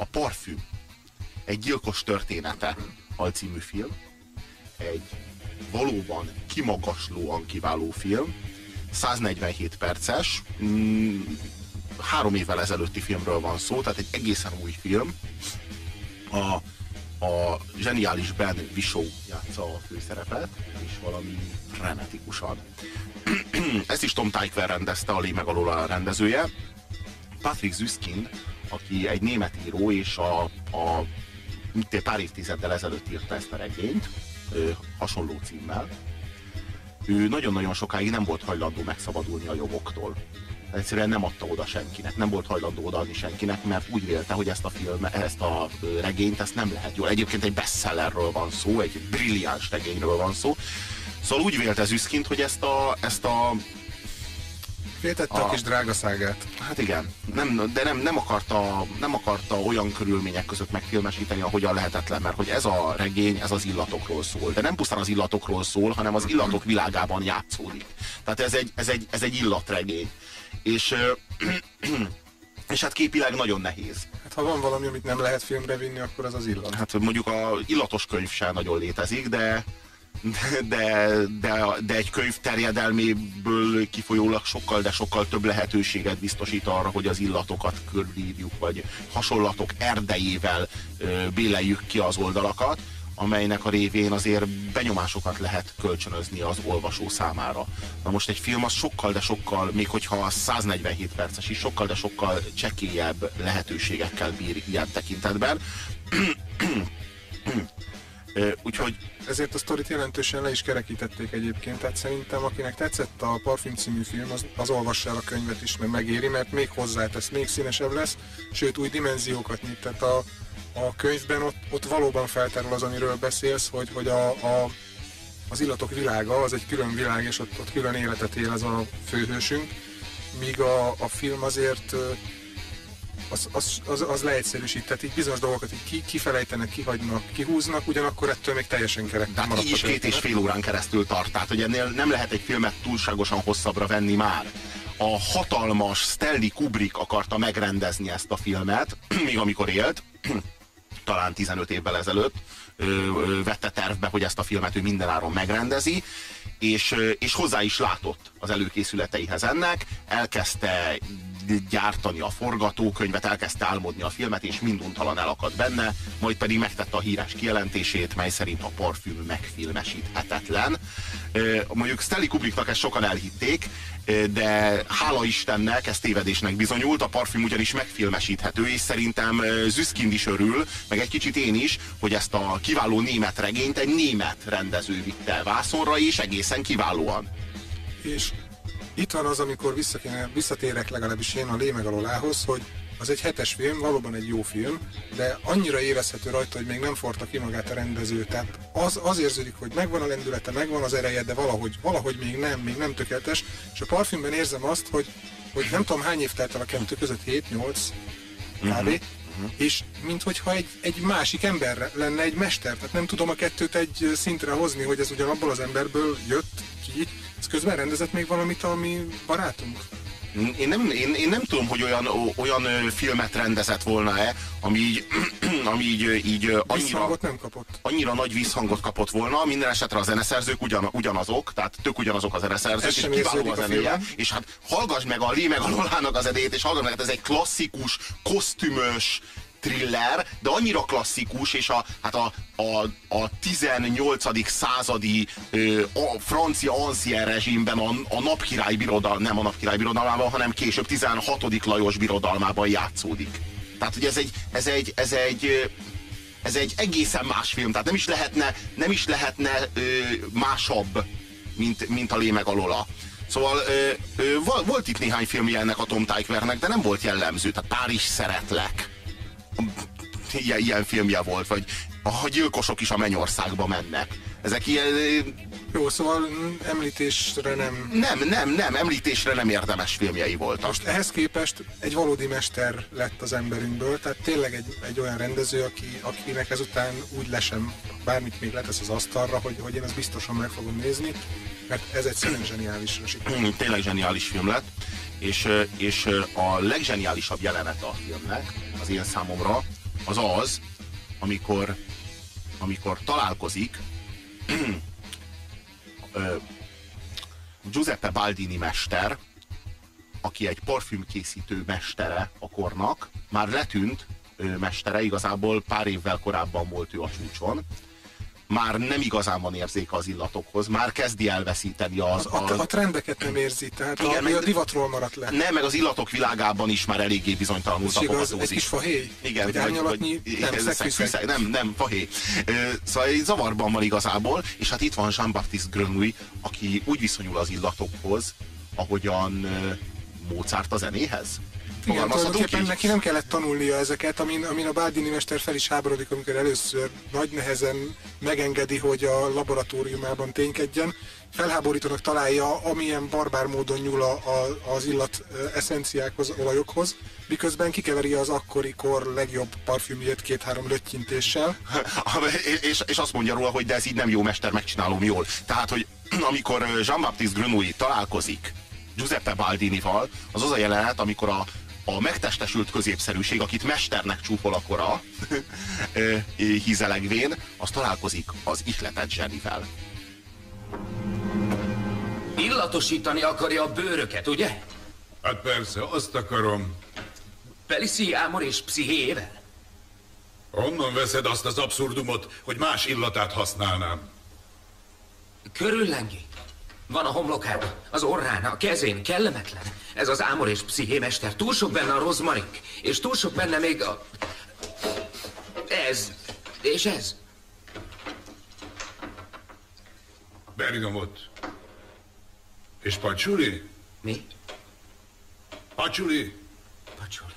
a Parfüm, egy gyilkos története alcímű film, egy valóban kimagaslóan kiváló film, 147 perces, mm, három évvel ezelőtti filmről van szó, tehát egy egészen új film. A, a zseniális Ben Whishaw játsza a főszerepet, és valami frenetikusan. Ezt is Tom Tykwer rendezte, a Lé meg a rendezője. Patrick Züskind, aki egy német író, és a, a pár évtizeddel ezelőtt írta ezt a regényt, hasonló címmel. Ő nagyon-nagyon sokáig nem volt hajlandó megszabadulni a jogoktól. Egyszerűen nem adta oda senkinek, nem volt hajlandó odaadni senkinek, mert úgy vélte, hogy ezt a film, ezt a regényt, ezt nem lehet jól. Egyébként egy bestsellerről van szó, egy brilliáns regényről van szó. Szóval úgy vélte Züszkint, hogy ezt a, ezt a Féltette a, a kis drágaságát. Hát igen, nem, de nem, nem, akarta, nem akarta olyan körülmények között megfilmesíteni, ahogyan lehetetlen, mert hogy ez a regény, ez az illatokról szól. De nem pusztán az illatokról szól, hanem az illatok világában játszódik. Tehát ez egy, ez egy, ez egy illatregény. És, és hát képileg nagyon nehéz. Hát ha van valami, amit nem lehet filmre vinni, akkor az az illat. Hát mondjuk a illatos könyv sem nagyon létezik, de de, de, de egy könyv terjedelméből kifolyólag sokkal, de sokkal több lehetőséget biztosít arra, hogy az illatokat körülírjuk, vagy hasonlatok erdejével béleljük ki az oldalakat, amelynek a révén azért benyomásokat lehet kölcsönözni az olvasó számára. Na most egy film az sokkal, de sokkal, még hogyha 147 perces is, sokkal, de sokkal csekélyebb lehetőségekkel bír ilyen tekintetben. Úgyhogy ezért a sztorit jelentősen le is kerekítették egyébként, tehát szerintem akinek tetszett a Parfüm című film, az, az olvassa el a könyvet is, mert megéri, mert még hozzátesz, még színesebb lesz, sőt új dimenziókat nyit, tehát a, a könyvben ott, ott valóban felterül az, amiről beszélsz, hogy, hogy a, a, az illatok világa az egy külön világ, és ott, ott külön életet él az a főhősünk, míg a, a film azért az, az, az, az leegyszerűsít, tehát így bizonyos dolgokat így ki, kifelejtenek, kihagynak, kihúznak, ugyanakkor ettől még teljesen kerek. Tehát így is két és fél órán keresztül tart, tehát hogy ennél nem lehet egy filmet túlságosan hosszabbra venni már. A hatalmas Stanley Kubrick akarta megrendezni ezt a filmet, még amikor élt, talán 15 évvel ezelőtt, vette tervbe, hogy ezt a filmet ő mindenáron megrendezi, és, és hozzá is látott az előkészületeihez ennek, elkezdte gyártani a forgatókönyvet, elkezdte álmodni a filmet, és minduntalan elakadt benne, majd pedig megtette a híres kijelentését, mely szerint a parfüm megfilmesíthetetlen. Mondjuk Stanley Kubricknak ezt sokan elhitték, de hála Istennek ez tévedésnek bizonyult, a parfüm ugyanis megfilmesíthető, és szerintem Züskind is örül, meg egy kicsit én is, hogy ezt a kiváló német regényt egy német rendező vitte vászonra, és egészen kiválóan. És itt van az, amikor visszatérek legalábbis én a Lé meg a Lolához, hogy az egy hetes film, valóban egy jó film, de annyira érezhető rajta, hogy még nem forta ki magát a rendező. Tehát az, az érződik, hogy megvan a lendülete, megvan az ereje, de valahogy, valahogy még nem, még nem tökéletes. És a parfümben érzem azt, hogy, hogy nem tudom hány év telt el a kettő között, 7-8 kb. Uh-huh. És minthogyha egy, egy másik ember lenne egy mester, tehát nem tudom a kettőt egy szintre hozni, hogy ez ugyanabból az emberből jött ki, ez közben rendezett még valamit a mi barátunk? Én nem, én, én nem tudom, hogy olyan, olyan filmet rendezett volna-e, ami így, ami így, így annyira, nem kapott. annyira nagy visszhangot kapott volna. Minden esetre a zeneszerzők ugyan, ugyanazok, tehát tök ugyanazok a zeneszerzők, és kiváló a zenéje. És hát hallgass meg a Lé meg a Lolának az edét, és hallgass meg, hát ez egy klasszikus, kosztümös, thriller, de annyira klasszikus, és a, hát a, a, a 18. századi ö, a francia ancien rezsimben a, a napkirály birodal, nem a napkirály birodalmában, hanem később 16. Lajos birodalmában játszódik. Tehát, hogy ez egy, ez egy, ez egy ez egy egészen más film, tehát nem is lehetne, nem is lehetne ö, másabb, mint, mint a Lé meg a. Szóval ö, ö, volt itt néhány filmje ennek a Tom Tykwernek, de nem volt jellemző. Tehát Párizs szeretlek ilyen, ilyen filmje volt, vagy a gyilkosok is a mennyországba mennek. Ezek ilyen... Jó, szóval említésre nem... Nem, nem, nem, említésre nem érdemes filmjei voltak. Most ehhez képest egy valódi mester lett az emberünkből, tehát tényleg egy, egy olyan rendező, aki, akinek ezután úgy lesem bármit még letesz az asztalra, hogy, hogy én ezt biztosan meg fogom nézni, mert ez egyszerűen zseniális. Tényleg zseniális film lett, és, és a legzseniálisabb jelenet a filmnek, az én számomra, az az, amikor, amikor találkozik Giuseppe Baldini mester, aki egy parfümkészítő mestere a kornak, már letűnt mestere, igazából pár évvel korábban volt ő a csúcson, már nem igazán van érzéke az illatokhoz, már kezdi elveszíteni az... A, a, a trendeket nem érzi, tehát igen, a, meg, a divatról maradt le. Nem, meg az illatok világában is már eléggé bizonytalanul tapogatózik. Egy kis fahéj? Igen. Vagy árnyalatnyi? Nem, szexfűszeg. Nem, nem, fahéj. Szóval egy zavarban van igazából, és hát itt van Jean-Baptiste Grenouille, aki úgy viszonyul az illatokhoz, ahogyan Mozart a zenéhez. Tulajdonképpen neki nem kellett tanulnia ezeket, amin, amin a Bádini mester fel is háborodik, amikor először nagy nehezen megengedi, hogy a laboratóriumában ténykedjen. Felháborítónak találja, amilyen barbár módon nyúl a, a, az illat eszenciákhoz, olajokhoz, miközben kikeveri az akkori kor legjobb parfümjét két-három löttyintéssel. és, és azt mondja róla, hogy de ez így nem jó mester, megcsinálom jól. Tehát, hogy amikor Jean-Baptiste Grenouille találkozik Giuseppe Baldinival, az az a jelenet, amikor a a megtestesült középszerűség, akit mesternek csúfol a kora, hízelegvén, az találkozik az ihletett zsenivel. Illatosítani akarja a bőröket, ugye? Hát persze, azt akarom. Peliszi ámor és pszichéjével? Honnan veszed azt az abszurdumot, hogy más illatát használnám? Körüllengi. Van a homlokán, az orrán, a kezén, kellemetlen. Ez az ámor és pszichémester. Túl sok benne a rozmarik, és túl sok benne még a... Ez, és ez. Bergamot. És pacsuli? Mi? Pacsuli. Pacsuli.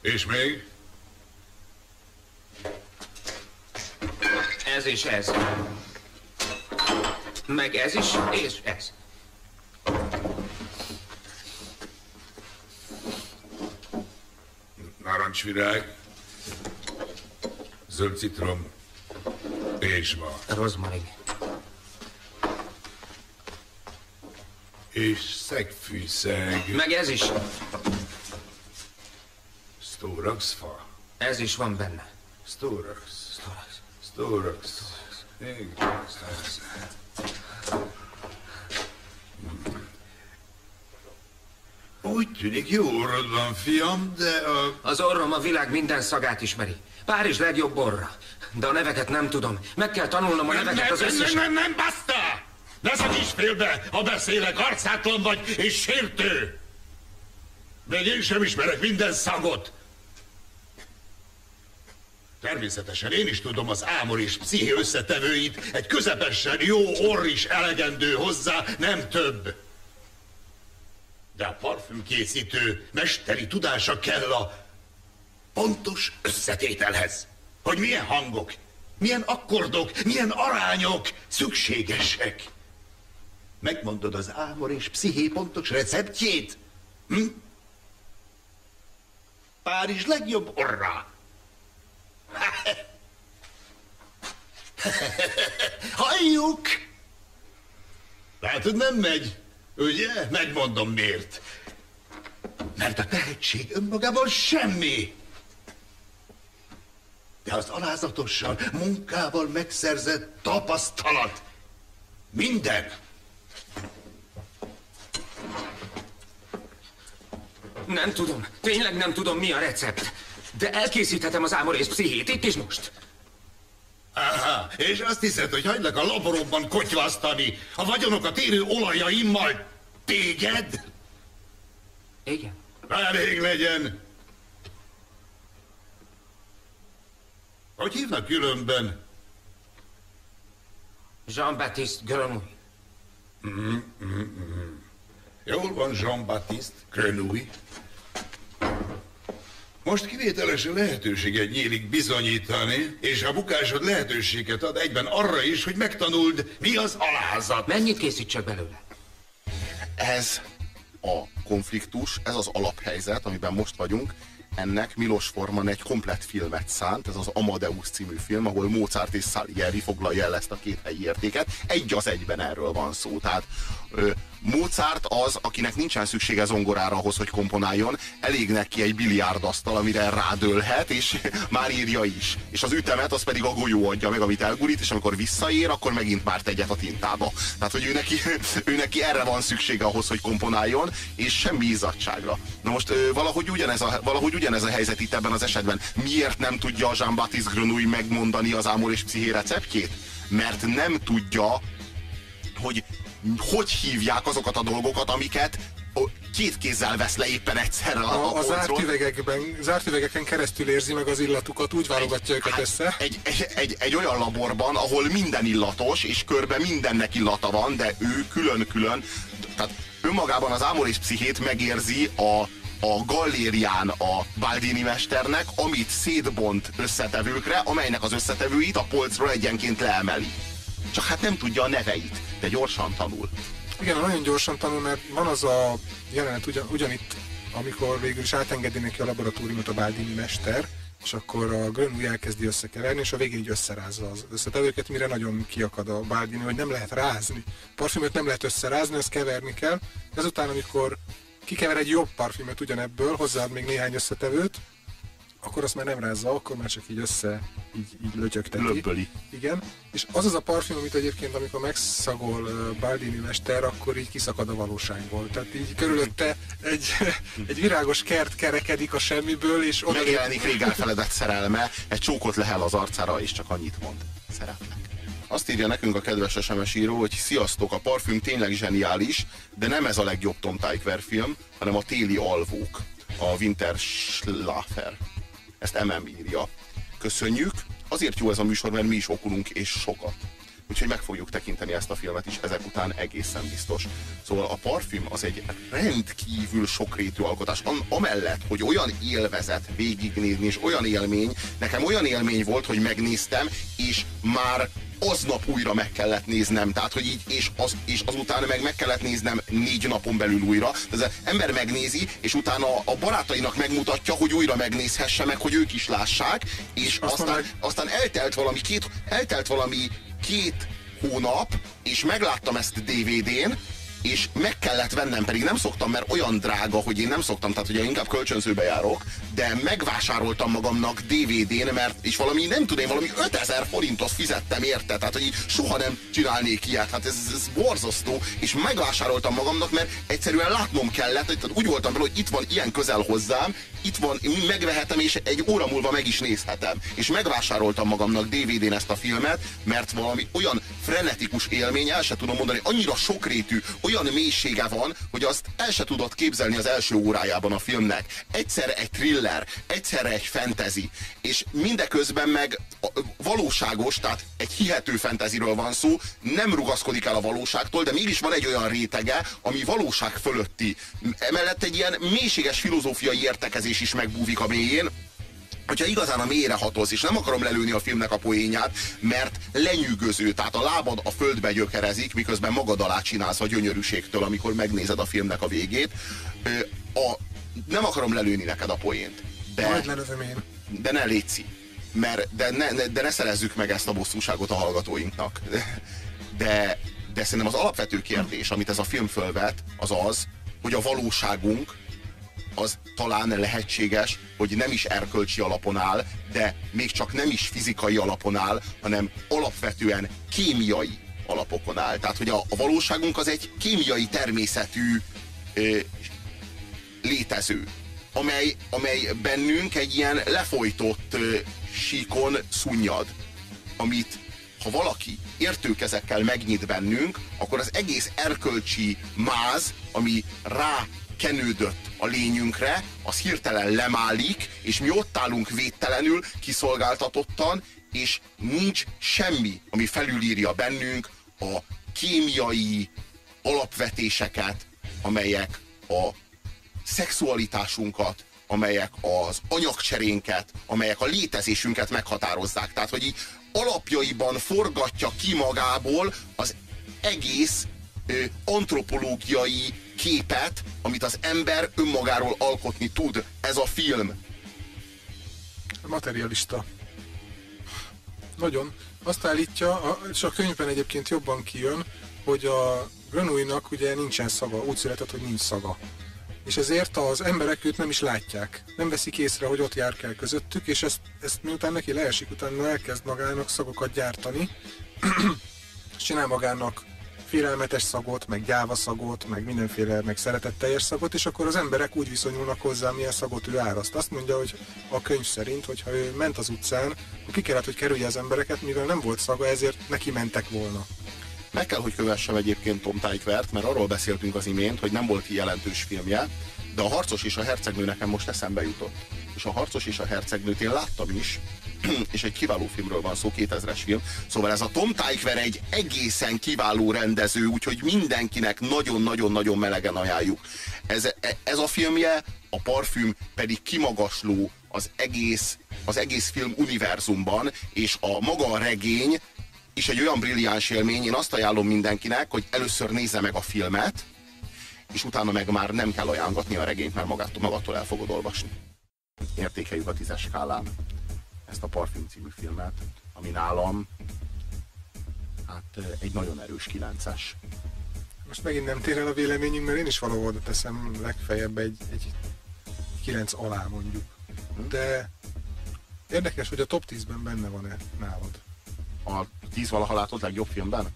És még? Ez és ez. Meg ez is, és ez. Narancsvirág, zöld citrom, pézsma. Rozmarin. És szegfűszeg. Meg ez is. Stóraxfa. Ez is van benne. Stórax. Stórax. Stórax. Igen. Úgy tűnik, jó orrod van, fiam, de a... Az orrom a világ minden szagát ismeri. Párizs legjobb orra. De a neveket nem tudom. Meg kell tanulnom a neveket nem, az összes... Nem, nem, nem, basta! Ne szakíts félbe, ha beszélek, arcátlan vagy és sértő! Még én sem ismerek minden szagot. Természetesen én is tudom az ámor és psziché összetevőit, egy közepesen jó orr is elegendő hozzá, nem több. De a parfümkészítő mesteri tudása kell a pontos összetételhez. Hogy milyen hangok, milyen akkordok, milyen arányok szükségesek. Megmondod az ámor és psziché pontos receptjét? Hm? Párizs legjobb orrá. Halljuk! Látod, nem megy. Ugye? Megmondom miért. Mert a tehetség önmagában semmi. De az alázatossal, munkával megszerzett tapasztalat minden. Nem tudom. Tényleg nem tudom, mi a recept. De elkészíthetem az ámorész pszichét itt és most. Aha, és azt hiszed, hogy hagylak a laborokban kotyvasztani a vagyonokat érő olajaimmal téged? Igen. Elég legyen. Hogy hívnak különben? Jean-Baptiste Grenouille. Mm, mm, mm. Jól van, Jean-Baptiste Grenouille. Most kivételesen lehetőséget nyílik bizonyítani, és a bukásod lehetőséget ad egyben arra is, hogy megtanuld, mi az alázat. Mennyit készítsek belőle? Ez a konfliktus, ez az alaphelyzet, amiben most vagyunk, ennek Milos Forman egy komplet filmet szánt, ez az Amadeus című film, ahol Mozart és Salieri foglalja el ezt a két helyi értéket. Egy az egyben erről van szó. Tehát ö, Mozart az, akinek nincsen szüksége zongorára ahhoz, hogy komponáljon, elég neki egy biliárdasztal, amire rádölhet, és már írja is. És az ütemet az pedig a golyó adja meg, amit elgurít, és amikor visszaér, akkor megint már egyet a tintába. Tehát, hogy ő neki, ő neki erre van szüksége ahhoz, hogy komponáljon, és semmi izzadságra. Na most ö, valahogy, ugyanez a, valahogy ugyanez a helyzet itt ebben az esetben. Miért nem tudja Jean-Baptiste Grenouille megmondani az ámor és psziché receptjét? Mert nem tudja, hogy hogy hívják azokat a dolgokat, amiket két kézzel vesz le éppen egyszerre a, A, a, a zárt, üvegekben, zárt üvegeken keresztül érzi meg az illatukat, úgy válogatja őket Hát, össze. Egy, egy, egy, egy olyan laborban, ahol minden illatos, és körbe mindennek illata van, de ő külön-külön, tehát önmagában az ámor és pszichét megérzi a, a gallérián a Baldini mesternek, amit szétbont összetevőkre, amelynek az összetevőit a polcról egyenként leemeli. Csak hát nem tudja a neveit, de gyorsan tanul. Igen, nagyon gyorsan tanul, mert van az a jelenet ugyan, ugyanitt, amikor végül is átengedi neki a laboratóriumot a Baldini mester, és akkor a Grenouille elkezdi összekeverni, és a végén így összerázza az összetevőket, mire nagyon kiakad a Baldini, hogy nem lehet rázni. Parfümöt nem lehet összerázni, ezt keverni kell. Ezután, amikor kikever egy jobb parfümöt ugyanebből, hozzáad még néhány összetevőt, akkor azt már nem rázza, akkor már csak így össze, így, így lötyögteti. Löbböli. Igen, és az az a parfüm, amit egyébként, amikor megszagol Baldini mester, akkor így kiszakad a valóságból. Tehát így körülötte egy, egy virágos kert kerekedik a semmiből, és oda Megjelenik rég elfeledett szerelme, egy csókot lehel az arcára, és csak annyit mond. Szeretlek. Azt írja nekünk a kedves SMS író, hogy sziasztok, a parfüm tényleg zseniális, de nem ez a legjobb Tom Tykwer film, hanem a téli alvók, a Winter Schlafer. Ezt MM írja. Köszönjük, azért jó ez a műsor, mert mi is okulunk, és sokat. Úgyhogy meg fogjuk tekinteni ezt a filmet is ezek után egészen biztos. Szóval a parfüm az egy rendkívül sokrétű alkotás. Am- amellett, hogy olyan élvezet végignézni, és olyan élmény, nekem olyan élmény volt, hogy megnéztem, és már aznap újra meg kellett néznem, tehát hogy így, és, az, és azután meg meg kellett néznem négy napon belül újra. Az ember megnézi, és utána a barátainak megmutatja, hogy újra megnézhesse meg, hogy ők is lássák, és Aztán aztán, meg- aztán eltelt valami két, eltelt valami két hónap, és megláttam ezt DVD-n, és meg kellett vennem, pedig nem szoktam, mert olyan drága, hogy én nem szoktam, tehát ugye inkább kölcsönzőbe járok, de megvásároltam magamnak DVD-n, mert és valami, nem tudom, valami 5000 forintot fizettem érte, tehát hogy soha nem csinálnék ilyet, hát ez, ez borzasztó, és megvásároltam magamnak, mert egyszerűen látnom kellett, hogy úgy voltam vele, hogy itt van ilyen közel hozzám, itt van, megvehetem, és egy óra múlva meg is nézhetem. És megvásároltam magamnak DVD-n ezt a filmet, mert valami olyan frenetikus élmény, el se tudom mondani, annyira sokrétű, olyan mélysége van, hogy azt el se tudod képzelni az első órájában a filmnek. Egyszerre egy thriller, egyszerre egy fantasy, és mindeközben meg valóságos, tehát egy hihető fantasyről van szó, nem rugaszkodik el a valóságtól, de mégis van egy olyan rétege, ami valóság fölötti. Emellett egy ilyen mélységes filozófiai értekezés is megbúvik a mélyén, hogyha igazán a mélyre hatolsz, és nem akarom lelőni a filmnek a poénját, mert lenyűgöző, tehát a lábad a földbe gyökerezik, miközben magad alá csinálsz a gyönyörűségtől, amikor megnézed a filmnek a végét. A, nem akarom lelőni neked a poént, de, Majd lelövöm én. de ne létszi. Mert, de, ne, ne, de ne szerezzük meg ezt a bosszúságot a hallgatóinknak. De, de szerintem az alapvető kérdés, amit ez a film fölvet, az az, hogy a valóságunk az talán lehetséges, hogy nem is erkölcsi alapon áll, de még csak nem is fizikai alapon áll, hanem alapvetően kémiai alapokon áll. Tehát, hogy a, a valóságunk az egy kémiai természetű ö, létező, amely, amely bennünk egy ilyen lefolytott ö, síkon szunnyad, amit ha valaki értőkezekkel megnyit bennünk, akkor az egész erkölcsi máz, ami rá kenődött a lényünkre, az hirtelen lemálik, és mi ott állunk védtelenül, kiszolgáltatottan, és nincs semmi, ami felülírja bennünk a kémiai alapvetéseket, amelyek a szexualitásunkat, amelyek az anyagcserénket, amelyek a létezésünket meghatározzák. Tehát, hogy így alapjaiban forgatja ki magából az egész antropológiai képet, amit az ember önmagáról alkotni tud. Ez a film. materialista. Nagyon. Azt állítja, és a könyvben egyébként jobban kijön, hogy a Granúinak ugye nincsen szaga, úgy született, hogy nincs szaga. És ezért az emberek őt nem is látják. Nem veszik észre, hogy ott jár kell közöttük, és ezt, ezt miután neki leesik, utána elkezd magának szagokat gyártani, és csinál magának félelmetes szagot, meg gyáva szagot, meg mindenféle, meg szeretetteljes szagot, és akkor az emberek úgy viszonyulnak hozzá, milyen szagot ő áraszt. Azt mondja, hogy a könyv szerint, hogyha ő ment az utcán, ki kellett, hogy kerülje az embereket, mivel nem volt szaga, ezért neki mentek volna. Meg kell, hogy kövessem egyébként Tom Tykvert, mert arról beszéltünk az imént, hogy nem volt jelentős filmje, de a Harcos és a Hercegnő nekem most eszembe jutott. És a Harcos és a Hercegnőt én láttam is, és egy kiváló filmről van szó, 2000-es film. Szóval ez a Tom Tykwer egy egészen kiváló rendező, úgyhogy mindenkinek nagyon-nagyon-nagyon melegen ajánljuk. Ez, ez a filmje, a parfüm pedig kimagasló az egész, az egész film univerzumban, és a maga a regény is egy olyan brilliáns élmény, én azt ajánlom mindenkinek, hogy először nézze meg a filmet, és utána meg már nem kell ajánlatni a regényt, mert magától, magadtól el fogod olvasni. Értékeljük a tízes skálán ezt a Parfüm című filmet, ami nálam hát egy nagyon erős kilences. Most megint nem tér el a véleményünk, mert én is valahol oda teszem legfeljebb egy, egy 9 alá mondjuk. Hm? De érdekes, hogy a top 10-ben benne van-e nálad. A 10 valaha látott legjobb filmben?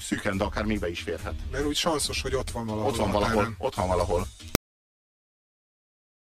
Szűken, de akár még be is férhet. Mert úgy sanszos, hogy ott van valahol. Ott van valahol, ott van valahol.